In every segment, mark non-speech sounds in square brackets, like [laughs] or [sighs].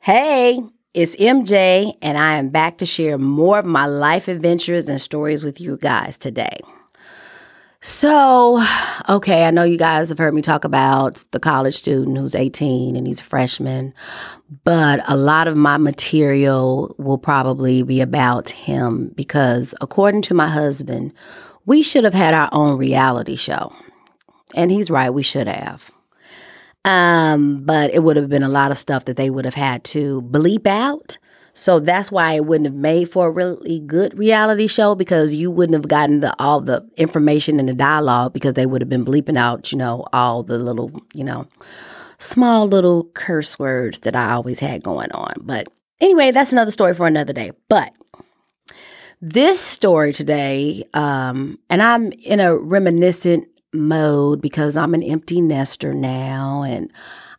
Hey, it's MJ, and I am back to share more of my life adventures and stories with you guys today. So, okay, I know you guys have heard me talk about the college student who's 18 and he's a freshman, but a lot of my material will probably be about him because, according to my husband, we should have had our own reality show. And he's right, we should have. Um, but it would have been a lot of stuff that they would have had to bleep out. So that's why it wouldn't have made for a really good reality show because you wouldn't have gotten the all the information and the dialogue because they would have been bleeping out, you know, all the little, you know, small little curse words that I always had going on. But anyway, that's another story for another day. But this story today, um, and I'm in a reminiscent mode because I'm an empty nester now and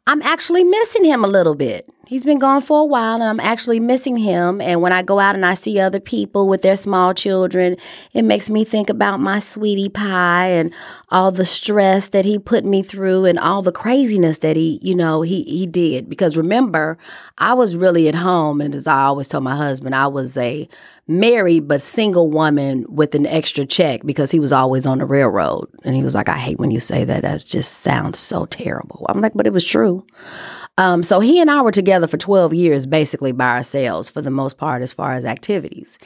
I'm actually missing him a little bit. He's been gone for a while and I'm actually missing him. And when I go out and I see other people with their small children, it makes me think about my sweetie pie and all the stress that he put me through and all the craziness that he, you know, he he did. Because remember, I was really at home and as I always tell my husband, I was a married but single woman with an extra check because he was always on the railroad. And he was like, I hate when you say that. That just sounds so terrible. I'm like, but it was true. Um, so he and I were together for 12 years, basically by ourselves for the most part, as far as activities.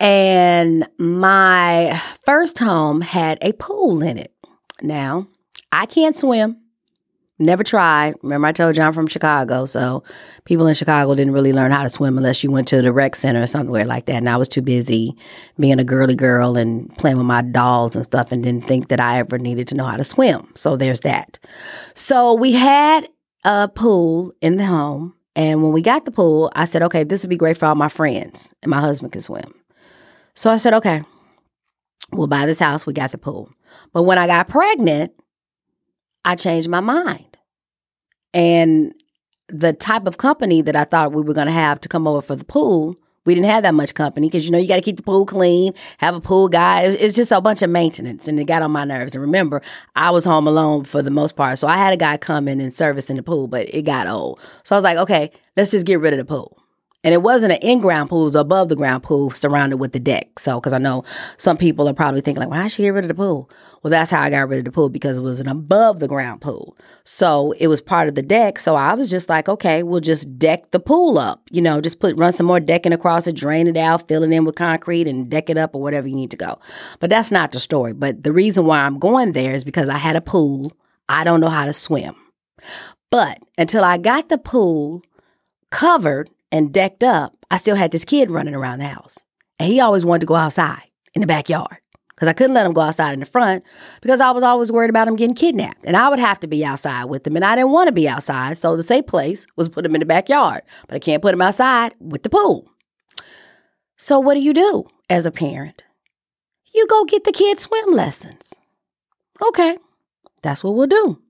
And my first home had a pool in it. Now, I can't swim. Never tried. Remember, I told you I'm from Chicago, so people in Chicago didn't really learn how to swim unless you went to the rec center or somewhere like that. And I was too busy being a girly girl and playing with my dolls and stuff, and didn't think that I ever needed to know how to swim. So there's that. So we had a pool in the home, and when we got the pool, I said, "Okay, this would be great for all my friends, and my husband can swim." So I said, "Okay, we'll buy this house. We got the pool." But when I got pregnant, I changed my mind. And the type of company that I thought we were going to have to come over for the pool, we didn't have that much company because you know you got to keep the pool clean, have a pool guy. It's, just a bunch of maintenance, and it got on my nerves. And remember, I was home alone for the most part, so I had a guy come in and service in the pool, but it got old. So I was like, okay, let's just get rid of the pool. And it wasn't an in-ground pool; it was above the ground pool, surrounded with the deck. So, because I know some people are probably thinking like, "Why should get rid of the pool?" Well, that's how I got rid of the pool because it was an above the ground pool. So it was part of the deck. So I was just like, "Okay, we'll just deck the pool up. You know, just put run some more decking across it, drain it out, fill it in with concrete, and deck it up or whatever you need to go." But that's not the story. But the reason why I'm going there is because I had a pool. I don't know how to swim, but until I got the pool covered and decked up, I still had this kid running around the house. And he always wanted to go outside in the backyard because I couldn't let him go outside in the front because I was always worried about him getting kidnapped. And I would have to be outside with him. And I didn't want to be outside. So the safe place was put him in the backyard. But I can't put him outside with the pool. So what do you do as a parent? You go get the kid swim lessons. Okay, that's what we'll do.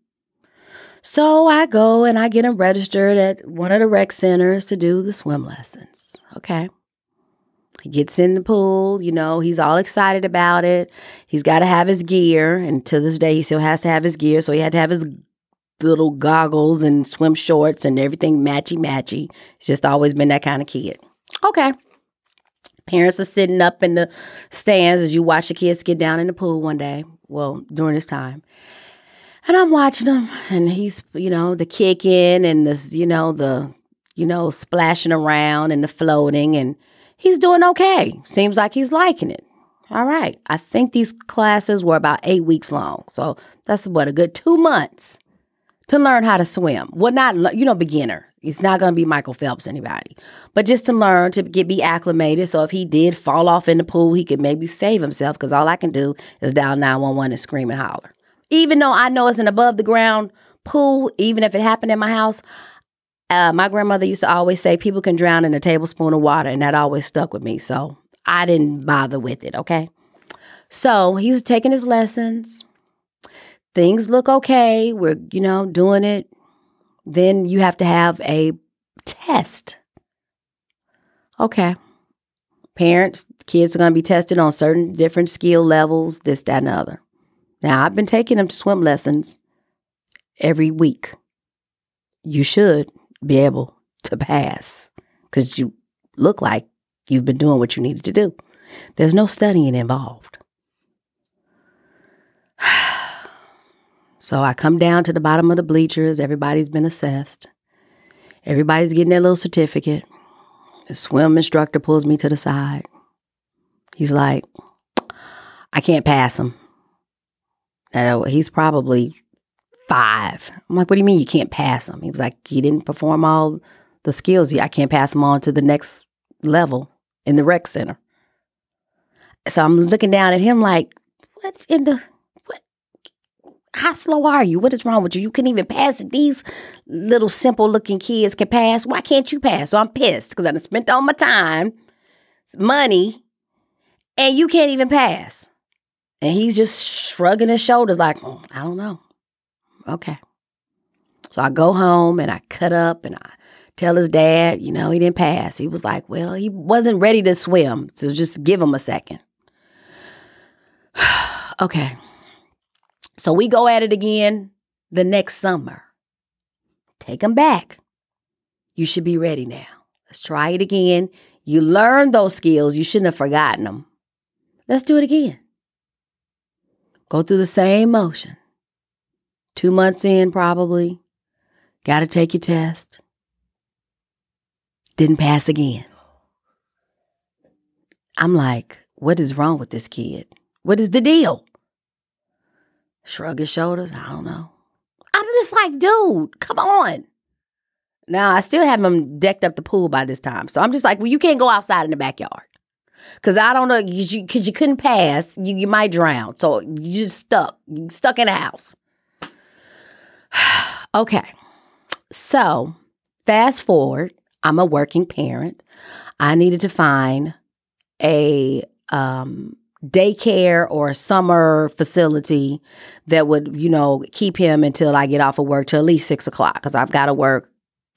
So I go and I get him registered at one of the rec centers to do the swim lessons. Okay. He gets in the pool, you know, he's all excited about it. He's got to have his gear. And to this day, he still has to have his gear. So he had to have his little goggles and swim shorts and everything matchy matchy. He's just always been that kind of kid. Okay. Parents are sitting up in the stands as you watch the kids get down in the pool one day. Well, during this time. And I'm watching him, and he's, you know, the kicking and the, you know, the, you know, splashing around and the floating, and he's doing okay. Seems like he's liking it. All right. I think these classes were about eight weeks long. So that's what, a good two months to learn how to swim. Well, not, you know, beginner. He's not going to be Michael Phelps, anybody, but just to learn to get be acclimated. So if he did fall off in the pool, he could maybe save himself because all I can do is dial 911 and scream and holler even though I know it's an above the ground pool, even if it happened in my house, uh, my grandmother used to always say people can drown in a tablespoon of water, and that always stuck with me. So I didn't bother with it, okay? So he's taking his lessons. Things look okay. We're, you know, doing it. Then you have to have a test. Okay. Parents, kids are going to be tested on certain different skill levels, this, that, and the other. Now, I've been taking him to swim lessons every week. You should be able to pass because you look like you've been doing what you needed to do. There's no studying involved. [sighs] so I come down to the bottom of the bleachers. Everybody's been assessed. Everybody's getting their little certificate. The swim instructor pulls me to the side. He's like, I can't pass him. Uh, he's probably five. I'm like, what do you mean you can't pass him? He was like, he didn't perform all the skills. I can't pass him on to the next level in the rec center. So I'm looking down at him like, what's in the what? How slow are you? What is wrong with you? You couldn't even pass it. These little simple looking kids can pass. Why can't you pass? So I'm pissed because I spent all my time, money, and you can't even pass. And he's just shrugging his shoulders like, oh, I don't know. Okay. So I go home and I cut up and I tell his dad, you know, he didn't pass. He was like, well, he wasn't ready to swim. So just give him a second. [sighs] okay. So we go at it again the next summer. Take him back. You should be ready now. Let's try it again. You learned those skills. You shouldn't have forgotten them. Let's do it again. Go through the same motion. Two months in, probably. Got to take your test. Didn't pass again. I'm like, what is wrong with this kid? What is the deal? Shrug his shoulders. I don't know. I'm just like, dude, come on. Now I still have him decked up the pool by this time. So I'm just like, well, you can't go outside in the backyard. Cause I don't know, cause you, cause you couldn't pass, you, you might drown. So you just stuck, you stuck in a house. [sighs] okay. So fast forward, I'm a working parent. I needed to find a um, daycare or a summer facility that would, you know, keep him until I get off of work till at least six o'clock because I've got to work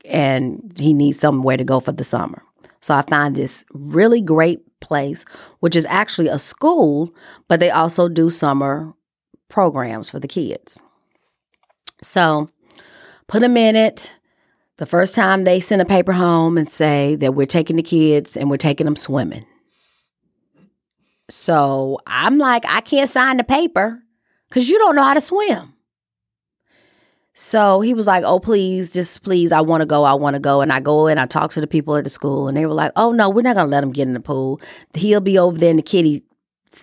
and he needs somewhere to go for the summer. So I find this really great place, which is actually a school, but they also do summer programs for the kids. So put them in it. The first time they send a paper home and say that we're taking the kids and we're taking them swimming. So I'm like, I can't sign the paper because you don't know how to swim. So he was like, Oh, please, just please, I want to go. I want to go. And I go and I talk to the people at the school, and they were like, Oh, no, we're not going to let him get in the pool. He'll be over there in the kitty,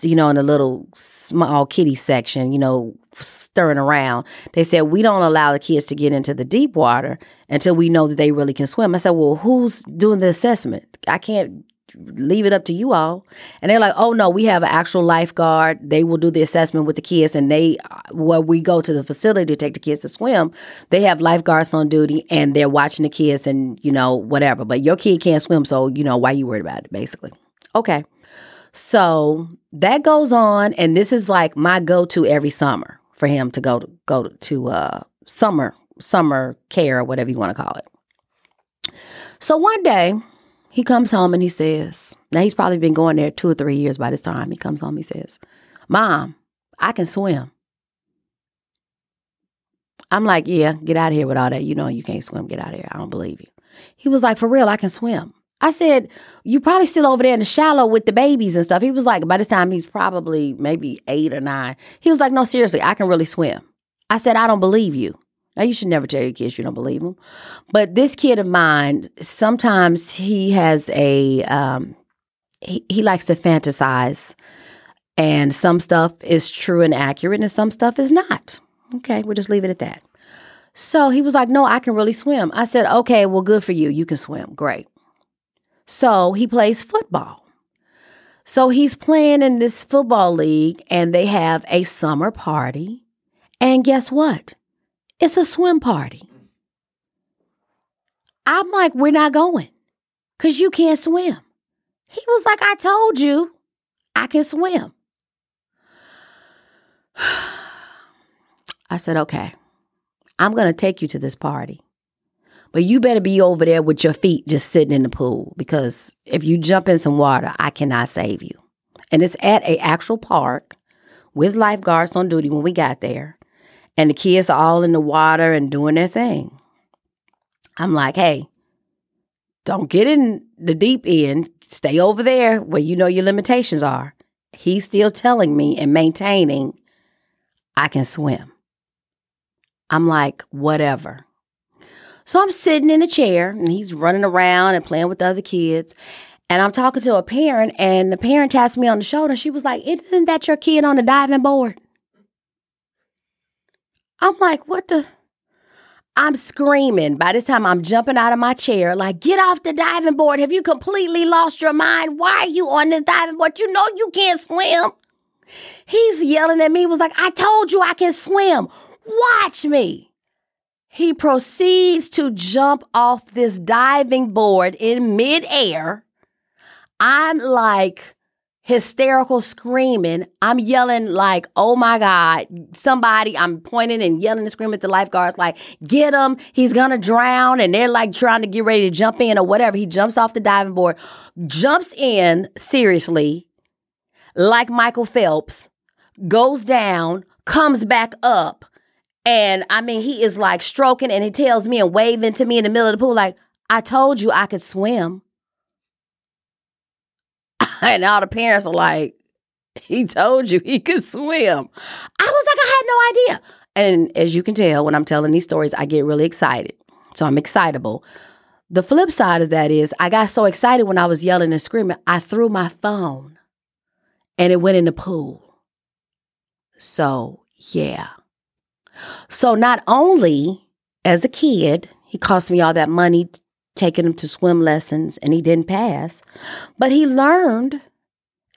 you know, in the little small kitty section, you know, stirring around. They said, We don't allow the kids to get into the deep water until we know that they really can swim. I said, Well, who's doing the assessment? I can't leave it up to you all. And they're like, oh no, we have an actual lifeguard. They will do the assessment with the kids, and they, well, we go to the facility to take the kids to swim. They have lifeguards on duty, and they're watching the kids, and you know whatever. But your kid can't swim, so you know why you worried about it, basically. Okay, so that goes on, and this is like my go-to every summer for him to go to go to uh, summer summer care or whatever you want to call it. So one day he comes home and he says, now he's probably been going there two or three years by this time. He comes home, he says, Mom, I can swim. I'm like, yeah, get out of here with all that. You know you can't swim. Get out of here. I don't believe you. He was like, for real, I can swim. I said, you probably still over there in the shallow with the babies and stuff. He was like, by this time he's probably maybe eight or nine. He was like, no, seriously, I can really swim. I said, I don't believe you. Now, you should never tell your kids you don't believe them. But this kid of mine, sometimes he has a, um, he, he likes to fantasize. And some stuff is true and accurate, and some stuff is not. Okay, we'll just leave it at that. So he was like, No, I can really swim. I said, Okay, well, good for you. You can swim. Great. So he plays football. So he's playing in this football league, and they have a summer party. And guess what? It's a swim party. I'm like, we're not going because you can't swim. He was like, I told you I can swim. [sighs] I said, okay, I'm going to take you to this party. But you better be over there with your feet just sitting in the pool because if you jump in some water, I cannot save you. And it's at a actual park with lifeguards on duty when we got there and the kids are all in the water and doing their thing. I'm like, hey, don't get in the deep end. Stay over there where you know your limitations are. He's still telling me and maintaining I can swim. I'm like, whatever. So I'm sitting in a chair and he's running around and playing with the other kids. And I'm talking to a parent, and the parent taps me on the shoulder. She was like, Isn't that your kid on the diving board? I'm like, What the? I'm screaming. By this time, I'm jumping out of my chair, like, Get off the diving board. Have you completely lost your mind? Why are you on this diving board? You know you can't swim. He's yelling at me, was like, I told you I can swim. Watch me. He proceeds to jump off this diving board in midair I'm like hysterical screaming. I'm yelling like, oh my God, somebody, I'm pointing and yelling and screaming at the lifeguards, like, get him, he's gonna drown. And they're like trying to get ready to jump in or whatever. He jumps off the diving board, jumps in seriously, like Michael Phelps, goes down, comes back up. And I mean, he is like stroking and he tells me and waving to me in the middle of the pool, like, I told you I could swim. [laughs] and all the parents are like, he told you he could swim. I was like, I had no idea. And as you can tell, when I'm telling these stories, I get really excited. So I'm excitable. The flip side of that is, I got so excited when I was yelling and screaming, I threw my phone and it went in the pool. So, yeah. So, not only as a kid, he cost me all that money taking him to swim lessons and he didn't pass. But he learned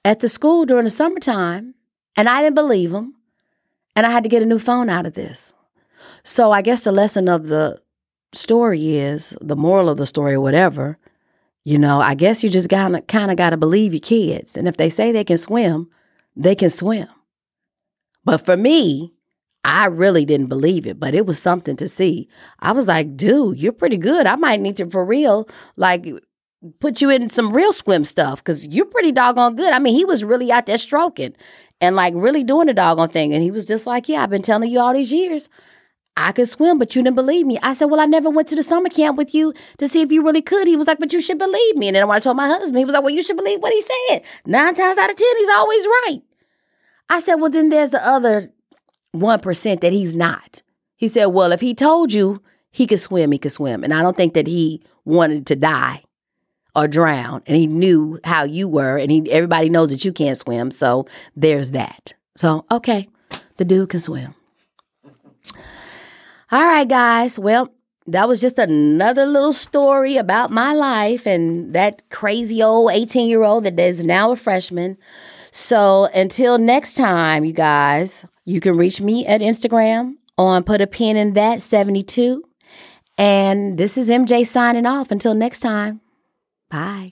at the school during the summertime and I didn't believe him. And I had to get a new phone out of this. So I guess the lesson of the story is the moral of the story or whatever. You know, I guess you just gotta kind of got to believe your kids. And if they say they can swim, they can swim. But for me, I really didn't believe it, but it was something to see. I was like, dude, you're pretty good. I might need to, for real, like, put you in some real swim stuff because you're pretty doggone good. I mean, he was really out there stroking and like really doing the doggone thing. And he was just like, yeah, I've been telling you all these years. I could swim, but you didn't believe me. I said, Well, I never went to the summer camp with you to see if you really could. He was like, But you should believe me. And then when I told my husband, he was like, Well, you should believe what he said. Nine times out of 10, he's always right. I said, Well, then there's the other 1% that he's not. He said, Well, if he told you he could swim, he could swim. And I don't think that he wanted to die or drown. And he knew how you were, and he everybody knows that you can't swim. So there's that. So, okay, the dude can swim. All right, guys. Well, that was just another little story about my life and that crazy old 18 year old that is now a freshman. So until next time, you guys, you can reach me at Instagram on put a pin in that 72. And this is MJ signing off. Until next time, bye.